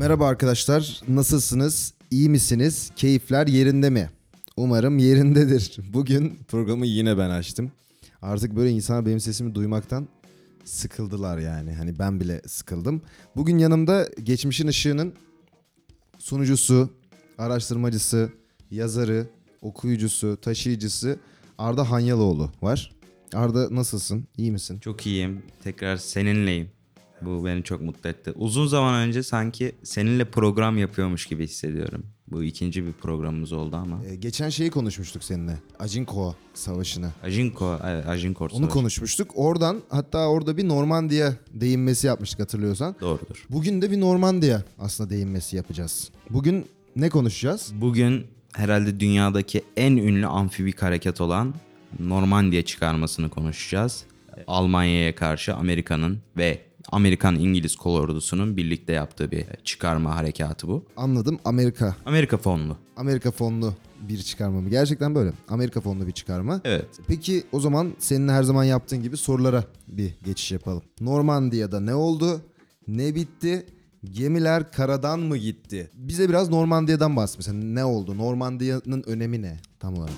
Merhaba arkadaşlar, nasılsınız? İyi misiniz? Keyifler yerinde mi? Umarım yerindedir. Bugün programı yine ben açtım. Artık böyle insanlar benim sesimi duymaktan sıkıldılar yani. Hani ben bile sıkıldım. Bugün yanımda Geçmişin Işığı'nın sunucusu, araştırmacısı, yazarı, okuyucusu, taşıyıcısı Arda Hanyaloğlu var. Arda nasılsın? İyi misin? Çok iyiyim. Tekrar seninleyim. Bu beni çok mutlu etti. Uzun zaman önce sanki seninle program yapıyormuş gibi hissediyorum. Bu ikinci bir programımız oldu ama. Ee, geçen şeyi konuşmuştuk seninle. Ajinko Savaşı'nı. Ajinko, evet, Ajinkort Onu Savaşı. konuşmuştuk. Oradan hatta orada bir Normandiya değinmesi yapmıştık hatırlıyorsan. Doğrudur. Bugün de bir Normandiya aslında değinmesi yapacağız. Bugün ne konuşacağız? Bugün herhalde dünyadaki en ünlü amfibik harekat olan Normandiya çıkarmasını konuşacağız. Almanya'ya karşı Amerika'nın ve Amerikan-İngiliz kol ordusunun birlikte yaptığı bir çıkarma harekatı bu. Anladım Amerika. Amerika fonlu. Amerika fonlu bir çıkarma mı? Gerçekten böyle. Amerika fonlu bir çıkarma. Evet. Peki o zaman senin her zaman yaptığın gibi sorulara bir geçiş yapalım. Normandiya'da ne oldu? Ne bitti? Gemiler karadan mı gitti? Bize biraz Normandiya'dan bahset. Mesela ne oldu? Normandiya'nın önemi ne tam olarak?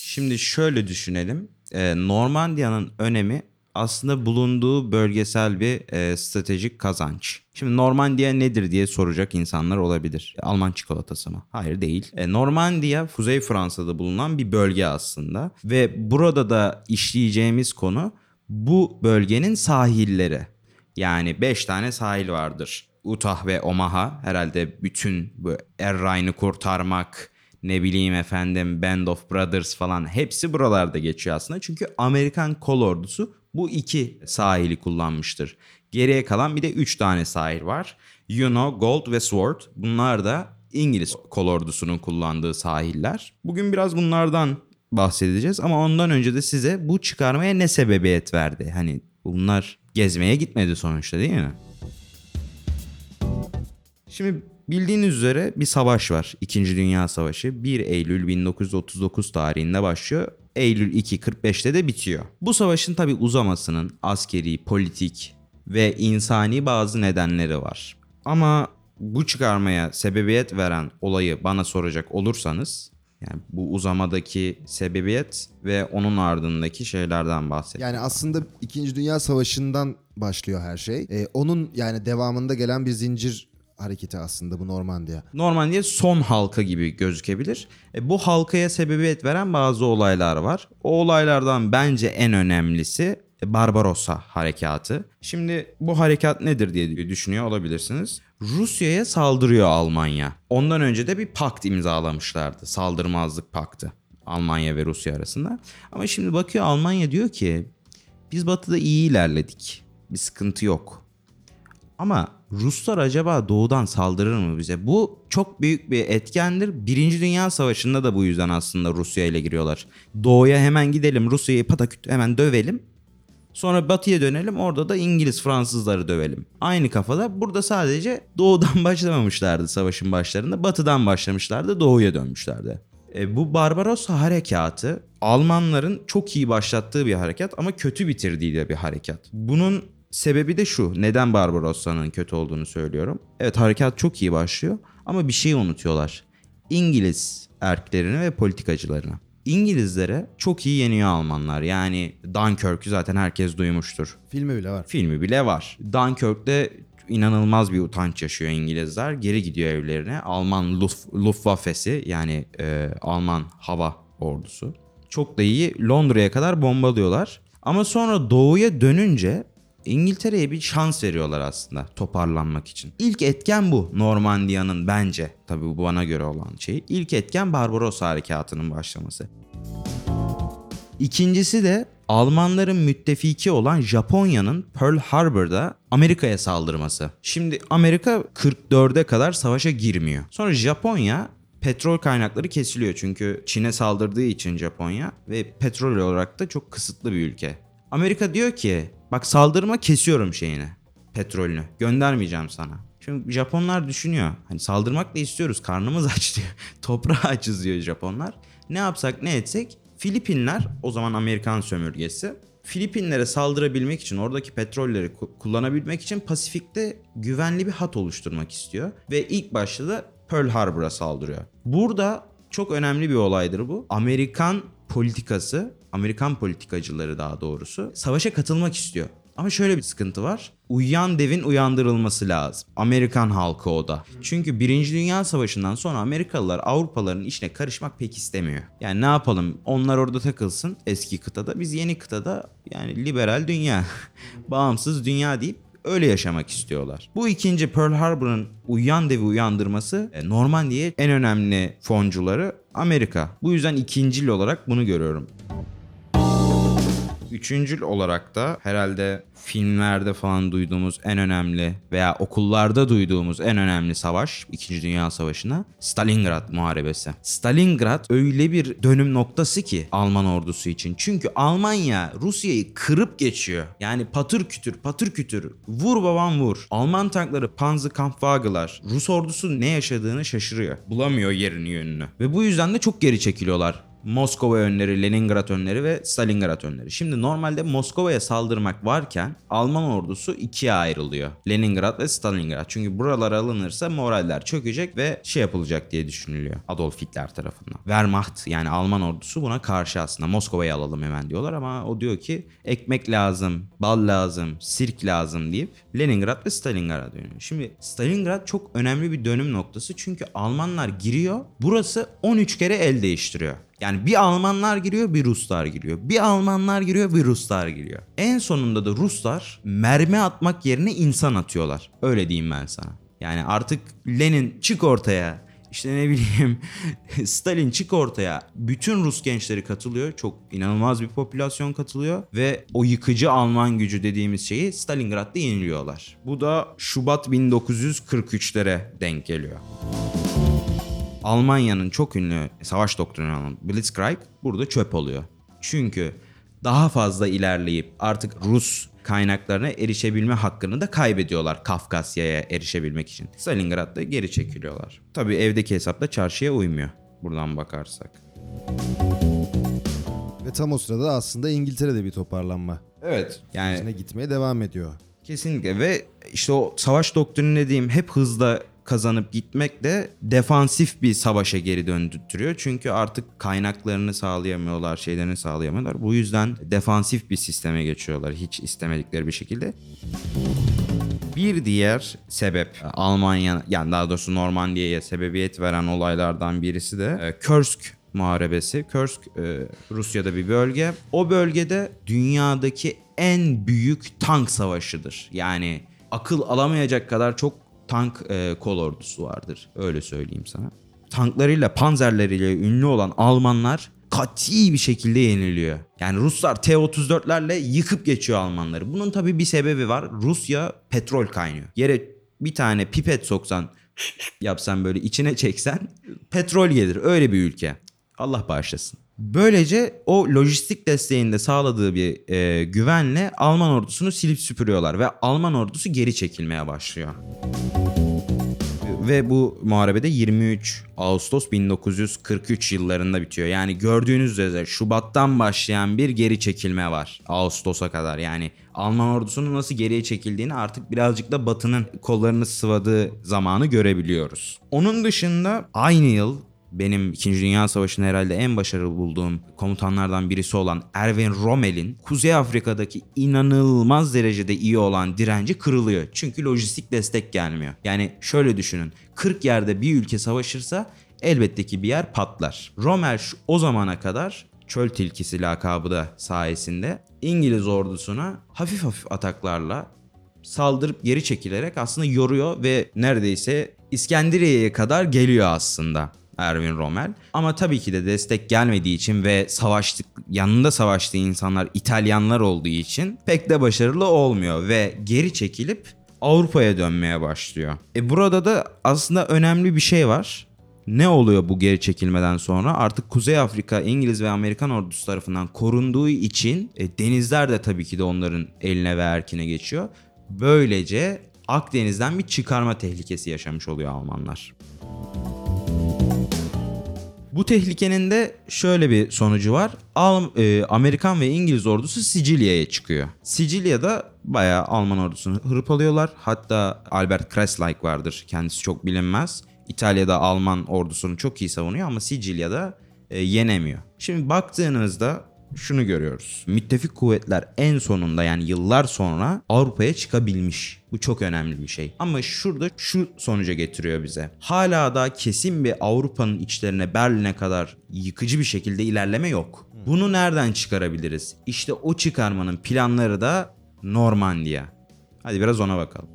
Şimdi şöyle düşünelim. Ee, Normandiya'nın önemi aslında bulunduğu bölgesel bir e, stratejik kazanç. Şimdi Normandiya nedir diye soracak insanlar olabilir. Alman çikolatası mı? Hayır değil. E, Normandiya Kuzey Fransa'da bulunan bir bölge aslında ve burada da işleyeceğimiz konu bu bölgenin sahilleri. Yani 5 tane sahil vardır. Utah ve Omaha herhalde bütün bu Er Rhine'ı kurtarmak, ne bileyim efendim Band of Brothers falan hepsi buralarda geçiyor aslında. Çünkü Amerikan kol ordusu bu iki sahili kullanmıştır. Geriye kalan bir de 3 tane sahil var. Juno, Gold ve Sword. Bunlar da İngiliz kol ordusunun kullandığı sahiller. Bugün biraz bunlardan bahsedeceğiz ama ondan önce de size bu çıkarmaya ne sebebiyet verdi? Hani bunlar gezmeye gitmedi sonuçta değil mi? Şimdi bildiğiniz üzere bir savaş var. İkinci Dünya Savaşı 1 Eylül 1939 tarihinde başlıyor. Eylül 2.45'te de bitiyor. Bu savaşın tabi uzamasının askeri, politik ve insani bazı nedenleri var. Ama bu çıkarmaya sebebiyet veren olayı bana soracak olursanız yani bu uzamadaki sebebiyet ve onun ardındaki şeylerden bahsediyorum. Yani aslında 2. Dünya Savaşı'ndan başlıyor her şey. Ee, onun yani devamında gelen bir zincir hareketi aslında bu Normandiya. Normandiya son halka gibi gözükebilir. E, bu halkaya sebebiyet veren bazı olaylar var. O olaylardan bence en önemlisi e, Barbarossa harekatı. Şimdi bu harekat nedir diye düşünüyor olabilirsiniz. Rusya'ya saldırıyor Almanya. Ondan önce de bir pakt imzalamışlardı. Saldırmazlık paktı. Almanya ve Rusya arasında. Ama şimdi bakıyor Almanya diyor ki biz batıda iyi ilerledik. Bir sıkıntı yok. Ama Ruslar acaba doğudan saldırır mı bize? Bu çok büyük bir etkendir. Birinci Dünya Savaşı'nda da bu yüzden aslında Rusya ile giriyorlar. Doğuya hemen gidelim Rusya'yı pataküt hemen dövelim. Sonra batıya dönelim orada da İngiliz Fransızları dövelim. Aynı kafada burada sadece doğudan başlamamışlardı savaşın başlarında. Batıdan başlamışlardı doğuya dönmüşlerdi. E, bu Barbarossa harekatı Almanların çok iyi başlattığı bir harekat ama kötü bitirdiği de bir harekat. Bunun sebebi de şu. Neden Barbarossa'nın kötü olduğunu söylüyorum. Evet harekat çok iyi başlıyor ama bir şey unutuyorlar. İngiliz erklerini ve politikacılarını. İngilizlere çok iyi yeniyor Almanlar. Yani Dunkirk'ü zaten herkes duymuştur. Filmi bile var. Filmi bile var. Dunkirk'te inanılmaz bir utanç yaşıyor İngilizler. Geri gidiyor evlerine. Alman Luft, Luftwaffe'si yani e, Alman hava ordusu. Çok da iyi Londra'ya kadar bombalıyorlar. Ama sonra doğuya dönünce İngiltere'ye bir şans veriyorlar aslında toparlanmak için. İlk etken bu Normandiya'nın bence tabii bu bana göre olan şey. İlk etken Barbarossa harekatının başlaması. İkincisi de Almanların müttefiki olan Japonya'nın Pearl Harbor'da Amerika'ya saldırması. Şimdi Amerika 44'e kadar savaşa girmiyor. Sonra Japonya petrol kaynakları kesiliyor çünkü Çin'e saldırdığı için Japonya ve petrol olarak da çok kısıtlı bir ülke. Amerika diyor ki bak saldırma kesiyorum şeyini petrolünü göndermeyeceğim sana. Şimdi Japonlar düşünüyor hani saldırmak da istiyoruz karnımız aç diyor. Toprağı açız diyor Japonlar. Ne yapsak ne etsek Filipinler o zaman Amerikan sömürgesi Filipinlere saldırabilmek için oradaki petrolleri ku- kullanabilmek için Pasifik'te güvenli bir hat oluşturmak istiyor ve ilk başta da Pearl Harbor'a saldırıyor. Burada çok önemli bir olaydır bu. Amerikan politikası, Amerikan politikacıları daha doğrusu savaşa katılmak istiyor. Ama şöyle bir sıkıntı var. Uyuyan devin uyandırılması lazım. Amerikan halkı o da. Çünkü Birinci Dünya Savaşı'ndan sonra Amerikalılar Avrupalıların işine karışmak pek istemiyor. Yani ne yapalım? Onlar orada takılsın eski kıtada. Biz yeni kıtada yani liberal dünya, bağımsız dünya deyip öyle yaşamak istiyorlar. Bu ikinci Pearl Harbor'ın uyuyan devi uyandırması e, Normandiya en önemli foncuları Amerika. Bu yüzden ikincil olarak bunu görüyorum. Üçüncül olarak da herhalde filmlerde falan duyduğumuz en önemli veya okullarda duyduğumuz en önemli savaş 2. Dünya Savaşı'na Stalingrad Muharebesi. Stalingrad öyle bir dönüm noktası ki Alman ordusu için. Çünkü Almanya Rusya'yı kırıp geçiyor. Yani patır kütür patır kütür vur babam vur. Alman tankları Panzerkampfwagen'lar Rus ordusu ne yaşadığını şaşırıyor. Bulamıyor yerini yönünü. Ve bu yüzden de çok geri çekiliyorlar. Moskova önleri, Leningrad önleri ve Stalingrad önleri. Şimdi normalde Moskova'ya saldırmak varken Alman ordusu ikiye ayrılıyor. Leningrad ve Stalingrad. Çünkü buralar alınırsa moraller çökecek ve şey yapılacak diye düşünülüyor Adolf Hitler tarafından. Wehrmacht yani Alman ordusu buna karşı aslında Moskova'yı alalım hemen diyorlar ama o diyor ki ekmek lazım, bal lazım, sirk lazım deyip Leningrad ve Stalingrad'a dönüyor. Şimdi Stalingrad çok önemli bir dönüm noktası çünkü Almanlar giriyor. Burası 13 kere el değiştiriyor. Yani bir Almanlar giriyor bir Ruslar giriyor. Bir Almanlar giriyor bir Ruslar giriyor. En sonunda da Ruslar mermi atmak yerine insan atıyorlar. Öyle diyeyim ben sana. Yani artık Lenin çık ortaya. İşte ne bileyim Stalin çık ortaya. Bütün Rus gençleri katılıyor. Çok inanılmaz bir popülasyon katılıyor. Ve o yıkıcı Alman gücü dediğimiz şeyi Stalingrad'da yeniliyorlar. Bu da Şubat 1943'lere denk geliyor. Almanya'nın çok ünlü savaş doktrini olan Blitzkrieg burada çöp oluyor. Çünkü daha fazla ilerleyip artık Rus kaynaklarına erişebilme hakkını da kaybediyorlar Kafkasya'ya erişebilmek için. Stalingrad'da geri çekiliyorlar. Tabii evdeki hesapla çarşıya uymuyor buradan bakarsak. Ve tam o sırada aslında İngiltere'de bir toparlanma. Evet. Yani içine gitmeye devam ediyor. Kesinlikle ve işte o savaş doktrini dediğim hep hızla kazanıp gitmek de defansif bir savaşa geri döndürtüyor. Çünkü artık kaynaklarını sağlayamıyorlar, şeylerini sağlayamıyorlar. Bu yüzden defansif bir sisteme geçiyorlar hiç istemedikleri bir şekilde. Bir diğer sebep Almanya yani daha doğrusu Normandiya'ya sebebiyet veren olaylardan birisi de e, Kursk Muharebesi. Kursk e, Rusya'da bir bölge. O bölgede dünyadaki en büyük tank savaşıdır. Yani akıl alamayacak kadar çok tank e, kol ordusu vardır. Öyle söyleyeyim sana. Tanklarıyla, panzerleriyle ünlü olan Almanlar kati bir şekilde yeniliyor. Yani Ruslar T-34'lerle yıkıp geçiyor Almanları. Bunun tabii bir sebebi var. Rusya petrol kaynıyor. Yere bir tane pipet soksan yapsan böyle içine çeksen petrol gelir. Öyle bir ülke. Allah bağışlasın. Böylece o lojistik desteğinde sağladığı bir e, güvenle Alman ordusunu silip süpürüyorlar ve Alman ordusu geri çekilmeye başlıyor. Ve bu muharebede 23 Ağustos 1943 yıllarında bitiyor. Yani gördüğünüz üzere Şubat'tan başlayan bir geri çekilme var Ağustos'a kadar. Yani Alman ordusunun nasıl geriye çekildiğini artık birazcık da Batı'nın kollarını sıvadığı zamanı görebiliyoruz. Onun dışında aynı yıl benim 2. Dünya Savaşı'nda herhalde en başarılı bulduğum komutanlardan birisi olan Erwin Rommel'in Kuzey Afrika'daki inanılmaz derecede iyi olan direnci kırılıyor. Çünkü lojistik destek gelmiyor. Yani şöyle düşünün. 40 yerde bir ülke savaşırsa elbette ki bir yer patlar. Rommel şu- o zamana kadar çöl tilkisi lakabı da sayesinde İngiliz ordusuna hafif hafif ataklarla saldırıp geri çekilerek aslında yoruyor ve neredeyse İskenderiye'ye kadar geliyor aslında Erwin Rommel. Ama tabii ki de destek gelmediği için ve savaştık yanında savaştığı insanlar İtalyanlar olduğu için pek de başarılı olmuyor ve geri çekilip Avrupa'ya dönmeye başlıyor. E burada da aslında önemli bir şey var. Ne oluyor bu geri çekilmeden sonra? Artık Kuzey Afrika İngiliz ve Amerikan ordusu tarafından korunduğu için e, denizler de tabii ki de onların eline ve erkine geçiyor. Böylece Akdeniz'den bir çıkarma tehlikesi yaşamış oluyor Almanlar. Bu tehlikenin de şöyle bir sonucu var. Al, e, Amerikan ve İngiliz ordusu Sicilya'ya çıkıyor. Sicilya'da bayağı Alman ordusunu hırpalıyorlar. Hatta Albert Kreslike vardır. Kendisi çok bilinmez. İtalya'da Alman ordusunu çok iyi savunuyor ama Sicilya'da e, yenemiyor. Şimdi baktığınızda şunu görüyoruz. Müttefik kuvvetler en sonunda yani yıllar sonra Avrupa'ya çıkabilmiş. Bu çok önemli bir şey. Ama şurada şu sonuca getiriyor bize. Hala da kesin bir Avrupa'nın içlerine Berlin'e kadar yıkıcı bir şekilde ilerleme yok. Bunu nereden çıkarabiliriz? İşte o çıkarmanın planları da Normandiya. Hadi biraz ona bakalım.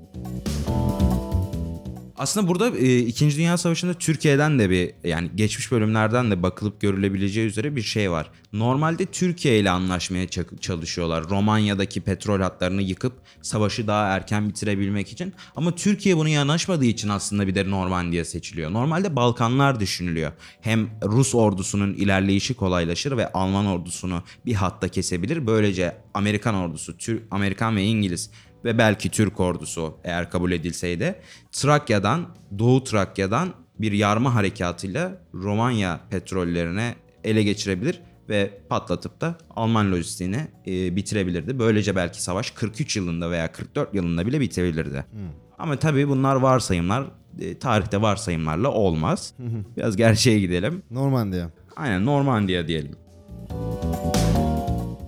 Aslında burada e, İkinci Dünya Savaşı'nda Türkiye'den de bir yani geçmiş bölümlerden de bakılıp görülebileceği üzere bir şey var. Normalde Türkiye ile anlaşmaya ça- çalışıyorlar. Romanya'daki petrol hatlarını yıkıp savaşı daha erken bitirebilmek için. Ama Türkiye bunu yanaşmadığı için aslında bir de Normandiya seçiliyor. Normalde Balkanlar düşünülüyor. Hem Rus ordusunun ilerleyişi kolaylaşır ve Alman ordusunu bir hatta kesebilir. Böylece Amerikan ordusu, Türk, Amerikan ve İngiliz ve belki Türk ordusu eğer kabul edilseydi Trakya'dan, Doğu Trakya'dan bir yarma harekatıyla Romanya petrollerine ele geçirebilir ve patlatıp da Alman lojistiğini e, bitirebilirdi. Böylece belki savaş 43 yılında veya 44 yılında bile bitebilirdi. Ama tabii bunlar varsayımlar. E, tarihte varsayımlarla olmaz. Biraz gerçeğe gidelim. Normandiya. Aynen Normandiya diyelim.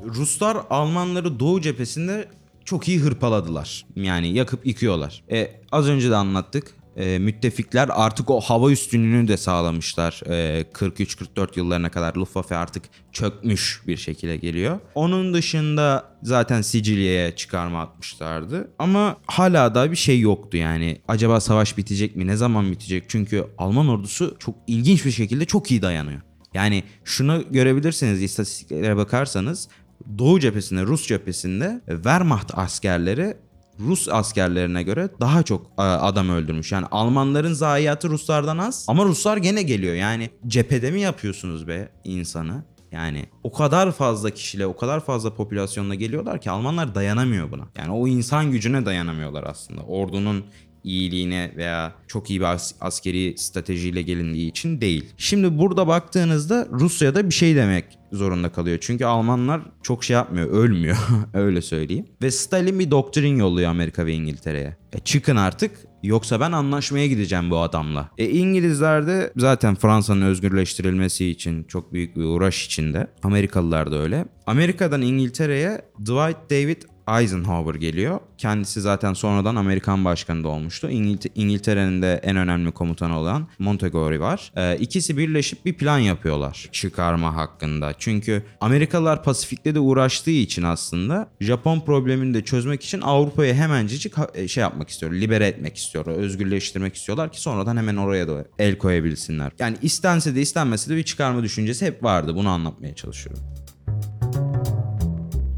Ruslar Almanları Doğu cephesinde çok iyi hırpaladılar. Yani yakıp yıkıyorlar. E, az önce de anlattık. E, müttefikler artık o hava üstünlüğünü de sağlamışlar. E, 43-44 yıllarına kadar Luftwaffe artık çökmüş bir şekilde geliyor. Onun dışında zaten Sicilya'ya çıkarma atmışlardı. Ama hala da bir şey yoktu yani. Acaba savaş bitecek mi? Ne zaman bitecek? Çünkü Alman ordusu çok ilginç bir şekilde çok iyi dayanıyor. Yani şunu görebilirsiniz istatistiklere bakarsanız Doğu cephesinde Rus cephesinde e, Wehrmacht askerleri Rus askerlerine göre daha çok e, adam öldürmüş. Yani Almanların zayiatı Ruslardan az ama Ruslar gene geliyor. Yani cephede mi yapıyorsunuz be insanı? Yani o kadar fazla kişiyle, o kadar fazla popülasyonla geliyorlar ki Almanlar dayanamıyor buna. Yani o insan gücüne dayanamıyorlar aslında. Ordunun iyiliğine veya çok iyi bir as- askeri stratejiyle gelindiği için değil. Şimdi burada baktığınızda Rusya'da bir şey demek zorunda kalıyor. Çünkü Almanlar çok şey yapmıyor, ölmüyor. Öyle söyleyeyim. Ve Stalin bir doktrin yolluyor Amerika ve İngiltere'ye. E çıkın artık yoksa ben anlaşmaya gideceğim bu adamla. E İngilizler de zaten Fransa'nın özgürleştirilmesi için çok büyük bir uğraş içinde. Amerikalılar da öyle. Amerika'dan İngiltere'ye Dwight David Eisenhower geliyor. Kendisi zaten sonradan Amerikan başkanı da olmuştu. İngiltere- İngiltere'nin de en önemli komutanı olan Montegomery var. Ee, ikisi birleşip bir plan yapıyorlar çıkarma hakkında. Çünkü Amerikalılar Pasifik'te de uğraştığı için aslında Japon problemini de çözmek için Avrupa'ya hemencecik e, şey yapmak istiyor. Libere etmek istiyor. Özgürleştirmek istiyorlar ki sonradan hemen oraya da el koyabilsinler. Yani istense de istenmese de bir çıkarma düşüncesi hep vardı. Bunu anlatmaya çalışıyorum.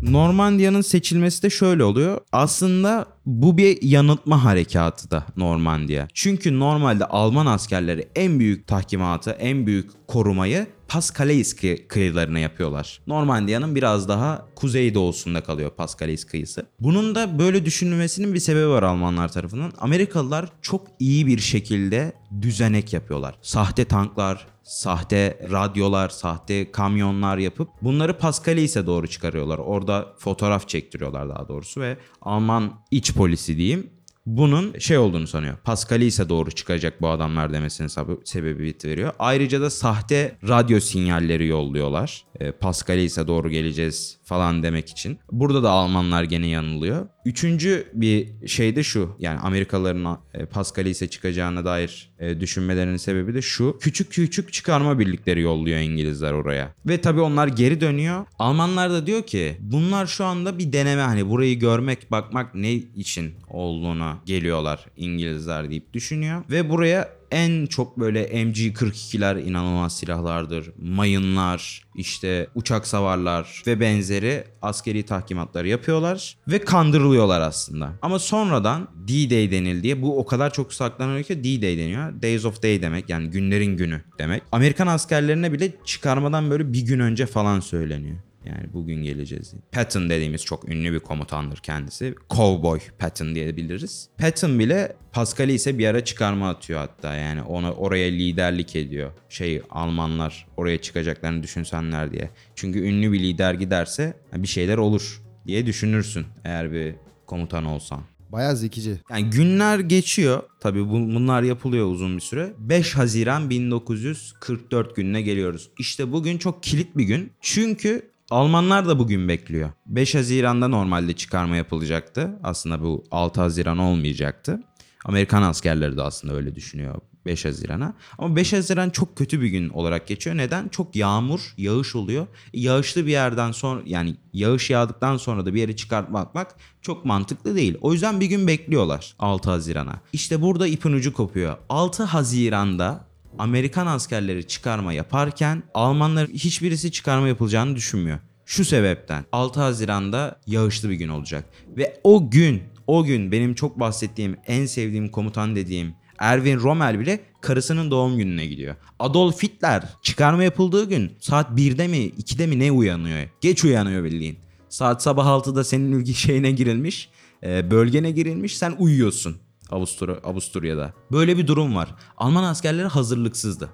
Normandiya'nın seçilmesi de şöyle oluyor. Aslında bu bir yanıltma harekatı da Normandiya. Çünkü normalde Alman askerleri en büyük tahkimatı, en büyük korumayı Pas Calais kı- kıyılarına yapıyorlar. Normandiya'nın biraz daha kuzeydoğusunda kalıyor Pas Calais kıyısı. Bunun da böyle düşünülmesinin bir sebebi var Almanlar tarafından. Amerikalılar çok iyi bir şekilde düzenek yapıyorlar. Sahte tanklar, sahte radyolar, sahte kamyonlar yapıp bunları Pascalis'e doğru çıkarıyorlar. Orada fotoğraf çektiriyorlar daha doğrusu ve Alman iç polisi diyeyim bunun şey olduğunu sanıyor. Pascalis'e doğru çıkacak bu adamlar demesinin sebe- sebebiyet veriyor. Ayrıca da sahte radyo sinyalleri yolluyorlar. E, Pascalis'e doğru geleceğiz falan demek için. Burada da Almanlar gene yanılıyor. Üçüncü bir şey de şu. Yani Amerikalıların e, Pascalis'e çıkacağına dair e, düşünmelerinin sebebi de şu. Küçük küçük çıkarma birlikleri yolluyor İngilizler oraya. Ve tabii onlar geri dönüyor. Almanlar da diyor ki bunlar şu anda bir deneme hani burayı görmek bakmak ne için olduğuna geliyorlar İngilizler deyip düşünüyor. Ve buraya en çok böyle MG42'ler inanılmaz silahlardır. Mayınlar, işte uçak savarlar ve benzeri askeri tahkimatları yapıyorlar ve kandırılıyorlar aslında. Ama sonradan D-Day denildiği bu o kadar çok saklanıyor ki D-Day deniyor. Days of Day demek yani günlerin günü demek. Amerikan askerlerine bile çıkarmadan böyle bir gün önce falan söyleniyor. Yani bugün geleceğiz. Patton dediğimiz çok ünlü bir komutandır kendisi. Cowboy Patton diyebiliriz. Patton bile Pascal'i ise bir ara çıkarma atıyor hatta. Yani ona oraya liderlik ediyor. Şey Almanlar oraya çıkacaklarını düşünsenler diye. Çünkü ünlü bir lider giderse bir şeyler olur diye düşünürsün eğer bir komutan olsan. Bayağı zekice. Yani günler geçiyor. Tabii bu- bunlar yapılıyor uzun bir süre. 5 Haziran 1944 gününe geliyoruz. İşte bugün çok kilit bir gün. Çünkü Almanlar da bugün bekliyor. 5 Haziran'da normalde çıkarma yapılacaktı. Aslında bu 6 Haziran olmayacaktı. Amerikan askerleri de aslında öyle düşünüyor 5 Haziran'a. Ama 5 Haziran çok kötü bir gün olarak geçiyor. Neden? Çok yağmur, yağış oluyor. E, Yağışlı bir yerden sonra yani yağış yağdıktan sonra da bir yere çıkartmak çok mantıklı değil. O yüzden bir gün bekliyorlar 6 Haziran'a. İşte burada ipin ucu kopuyor. 6 Haziran'da Amerikan askerleri çıkarma yaparken Almanlar hiçbirisi çıkarma yapılacağını düşünmüyor. Şu sebepten 6 Haziran'da yağışlı bir gün olacak. Ve o gün, o gün benim çok bahsettiğim, en sevdiğim komutan dediğim Erwin Rommel bile karısının doğum gününe gidiyor. Adolf Hitler çıkarma yapıldığı gün saat 1'de mi 2'de mi ne uyanıyor? Geç uyanıyor bildiğin. Saat sabah 6'da senin ülke şeyine girilmiş, e, bölgene girilmiş sen uyuyorsun Avusturya, Avusturya'da. Böyle bir durum var. Alman askerleri hazırlıksızdı.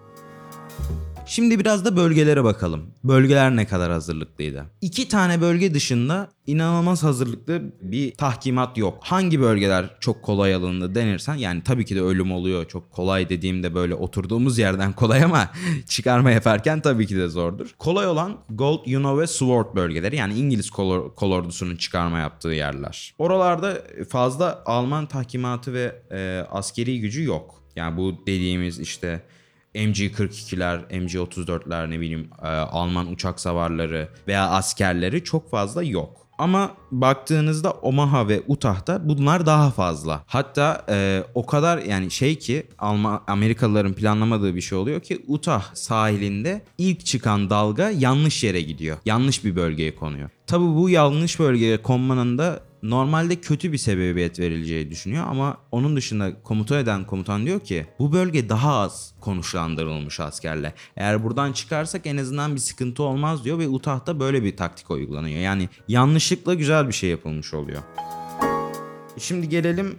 Şimdi biraz da bölgelere bakalım. Bölgeler ne kadar hazırlıklıydı? İki tane bölge dışında inanılmaz hazırlıklı bir tahkimat yok. Hangi bölgeler çok kolay alındı denirsen yani tabii ki de ölüm oluyor. Çok kolay dediğimde böyle oturduğumuz yerden kolay ama çıkarma yaparken tabii ki de zordur. Kolay olan Gold, Yuno ve Sword bölgeleri yani İngiliz kolor, kolordusunun çıkarma yaptığı yerler. Oralarda fazla Alman tahkimatı ve e, askeri gücü yok. Yani bu dediğimiz işte MG42'ler, MG34'ler ne bileyim e, Alman uçak savarları veya askerleri çok fazla yok. Ama baktığınızda Omaha ve Utah'ta bunlar daha fazla. Hatta e, o kadar yani şey ki Alman Amerikalıların planlamadığı bir şey oluyor ki Utah sahilinde ilk çıkan dalga yanlış yere gidiyor. Yanlış bir bölgeye konuyor. Tabi bu yanlış bölgeye konmanın da normalde kötü bir sebebiyet verileceği düşünüyor ama onun dışında komuta eden komutan diyor ki bu bölge daha az konuşlandırılmış askerle. Eğer buradan çıkarsak en azından bir sıkıntı olmaz diyor ve Utah'ta böyle bir taktik uygulanıyor. Yani yanlışlıkla güzel bir şey yapılmış oluyor. Şimdi gelelim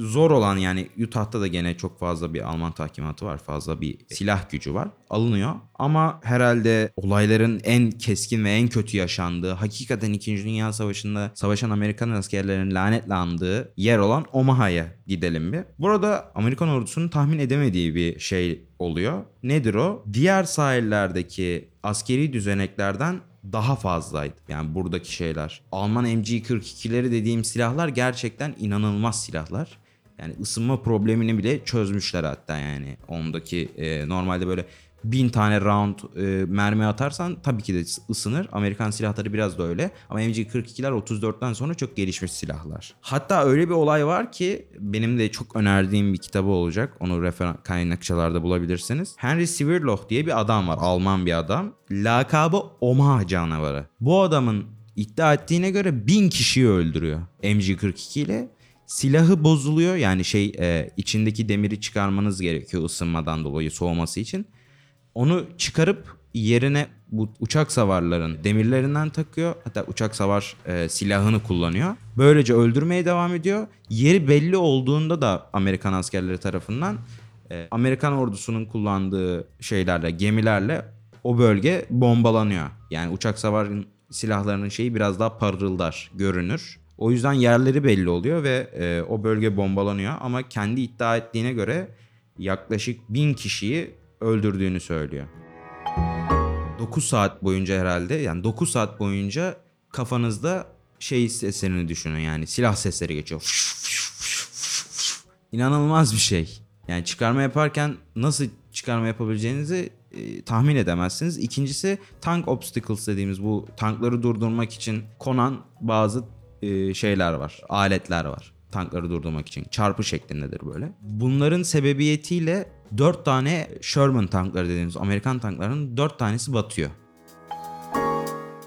zor olan yani Utah'ta da gene çok fazla bir Alman tahkimatı var. Fazla bir silah gücü var. Alınıyor. Ama herhalde olayların en keskin ve en kötü yaşandığı, hakikaten 2. Dünya Savaşı'nda savaşan Amerikan askerlerinin lanetle andığı yer olan Omaha'ya gidelim bir. Burada Amerikan ordusunun tahmin edemediği bir şey oluyor. Nedir o? Diğer sahillerdeki askeri düzeneklerden daha fazlaydı. Yani buradaki şeyler. Alman MG42'leri dediğim silahlar gerçekten inanılmaz silahlar. Yani ısınma problemini bile çözmüşler hatta yani. Ondaki e, normalde böyle bin tane round e, mermi atarsan tabii ki de ısınır. Amerikan silahları biraz da öyle. Ama MG42'ler 34'ten sonra çok gelişmiş silahlar. Hatta öyle bir olay var ki benim de çok önerdiğim bir kitabı olacak. Onu referans kaynakçalarda bulabilirsiniz. Henry Svirloh diye bir adam var. Alman bir adam. Lakabı Omaha canavarı. Bu adamın iddia ettiğine göre bin kişiyi öldürüyor. MG42 ile silahı bozuluyor yani şey e, içindeki demiri çıkarmanız gerekiyor ısınmadan dolayı soğuması için. Onu çıkarıp yerine bu uçak savarların demirlerinden takıyor. Hatta uçak savar e, silahını kullanıyor. Böylece öldürmeye devam ediyor. Yeri belli olduğunda da Amerikan askerleri tarafından e, Amerikan ordusunun kullandığı şeylerle, gemilerle o bölge bombalanıyor. Yani uçak savarın silahlarının şeyi biraz daha parıldar, görünür. O yüzden yerleri belli oluyor ve e, o bölge bombalanıyor. Ama kendi iddia ettiğine göre yaklaşık bin kişiyi öldürdüğünü söylüyor. 9 saat boyunca herhalde yani 9 saat boyunca kafanızda şey seslerini düşünün yani silah sesleri geçiyor. İnanılmaz bir şey. Yani çıkarma yaparken nasıl çıkarma yapabileceğinizi e, tahmin edemezsiniz. İkincisi tank obstacles dediğimiz bu tankları durdurmak için konan bazı e, şeyler var. Aletler var. Tankları durdurmak için. Çarpı şeklindedir böyle. Bunların sebebiyetiyle 4 tane Sherman tankları dediğimiz Amerikan tanklarının 4 tanesi batıyor.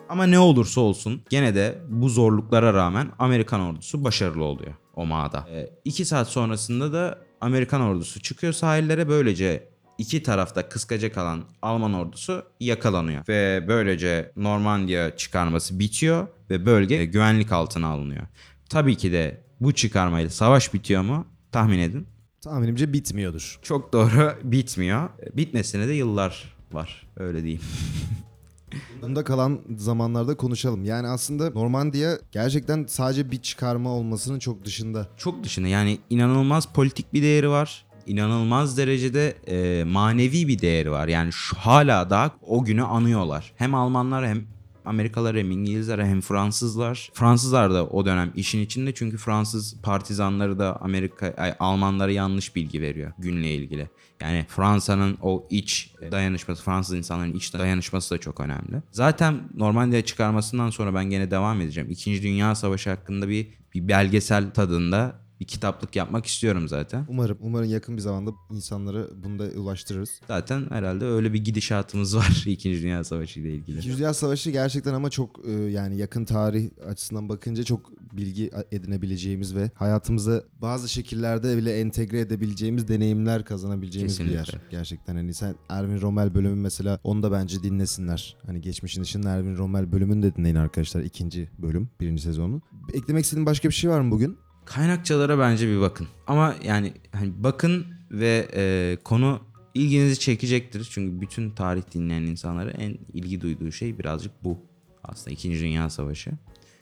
Ama ne olursa olsun gene de bu zorluklara rağmen Amerikan ordusu başarılı oluyor Omaha'da. 2 saat sonrasında da Amerikan ordusu çıkıyor sahillere böylece iki tarafta kıskaca kalan Alman ordusu yakalanıyor. Ve böylece Normandiya çıkarması bitiyor ve bölge güvenlik altına alınıyor. Tabii ki de bu çıkarmayla savaş bitiyor mu? Tahmin edin. Tahminimce bitmiyordur. Çok doğru bitmiyor. Bitmesine de yıllar var. Öyle diyeyim. Bunda kalan zamanlarda konuşalım. Yani aslında Normandiya gerçekten sadece bir çıkarma olmasının çok dışında. Çok dışında yani inanılmaz politik bir değeri var. İnanılmaz derecede e, manevi bir değeri var. Yani şu hala daha o günü anıyorlar. Hem Almanlar hem Amerikalılar hem İngilizler hem Fransızlar. Fransızlar da o dönem işin içinde çünkü Fransız partizanları da Amerika ay, Almanlara yanlış bilgi veriyor günle ilgili. Yani Fransa'nın o iç dayanışması, Fransız insanların iç dayanışması da çok önemli. Zaten Normandiya çıkarmasından sonra ben gene devam edeceğim. İkinci Dünya Savaşı hakkında bir, bir belgesel tadında bir kitaplık yapmak istiyorum zaten. Umarım umarım yakın bir zamanda insanlara bunu da ulaştırırız. Zaten herhalde öyle bir gidişatımız var İkinci Dünya Savaşı ile ilgili. İkinci Dünya Savaşı gerçekten ama çok e, yani yakın tarih açısından bakınca çok bilgi edinebileceğimiz ve hayatımıza bazı şekillerde bile entegre edebileceğimiz deneyimler kazanabileceğimiz bir yer. Kesinlikle. Gerçekten hani sen Erwin Rommel bölümü mesela onu da bence dinlesinler. Hani geçmişin dışında Erwin Rommel bölümünü de dinleyin arkadaşlar. ikinci bölüm, birinci sezonu. Eklemek istediğin başka bir şey var mı bugün? Kaynakçalara bence bir bakın. Ama yani hani bakın ve e, konu ilginizi çekecektir. Çünkü bütün tarih dinleyen insanlara en ilgi duyduğu şey birazcık bu. Aslında İkinci Dünya Savaşı.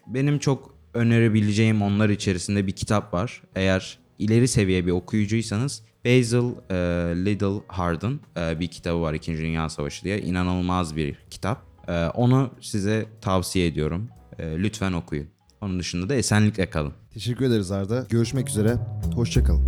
Benim çok önerebileceğim onlar içerisinde bir kitap var. Eğer ileri seviye bir okuyucuysanız Basil e, Liddell Hardin e, bir kitabı var İkinci Dünya Savaşı diye. İnanılmaz bir kitap. E, onu size tavsiye ediyorum. E, lütfen okuyun. Onun dışında da esenlikle kalın. Teşekkür ederiz Arda. Görüşmek üzere. Hoşçakalın.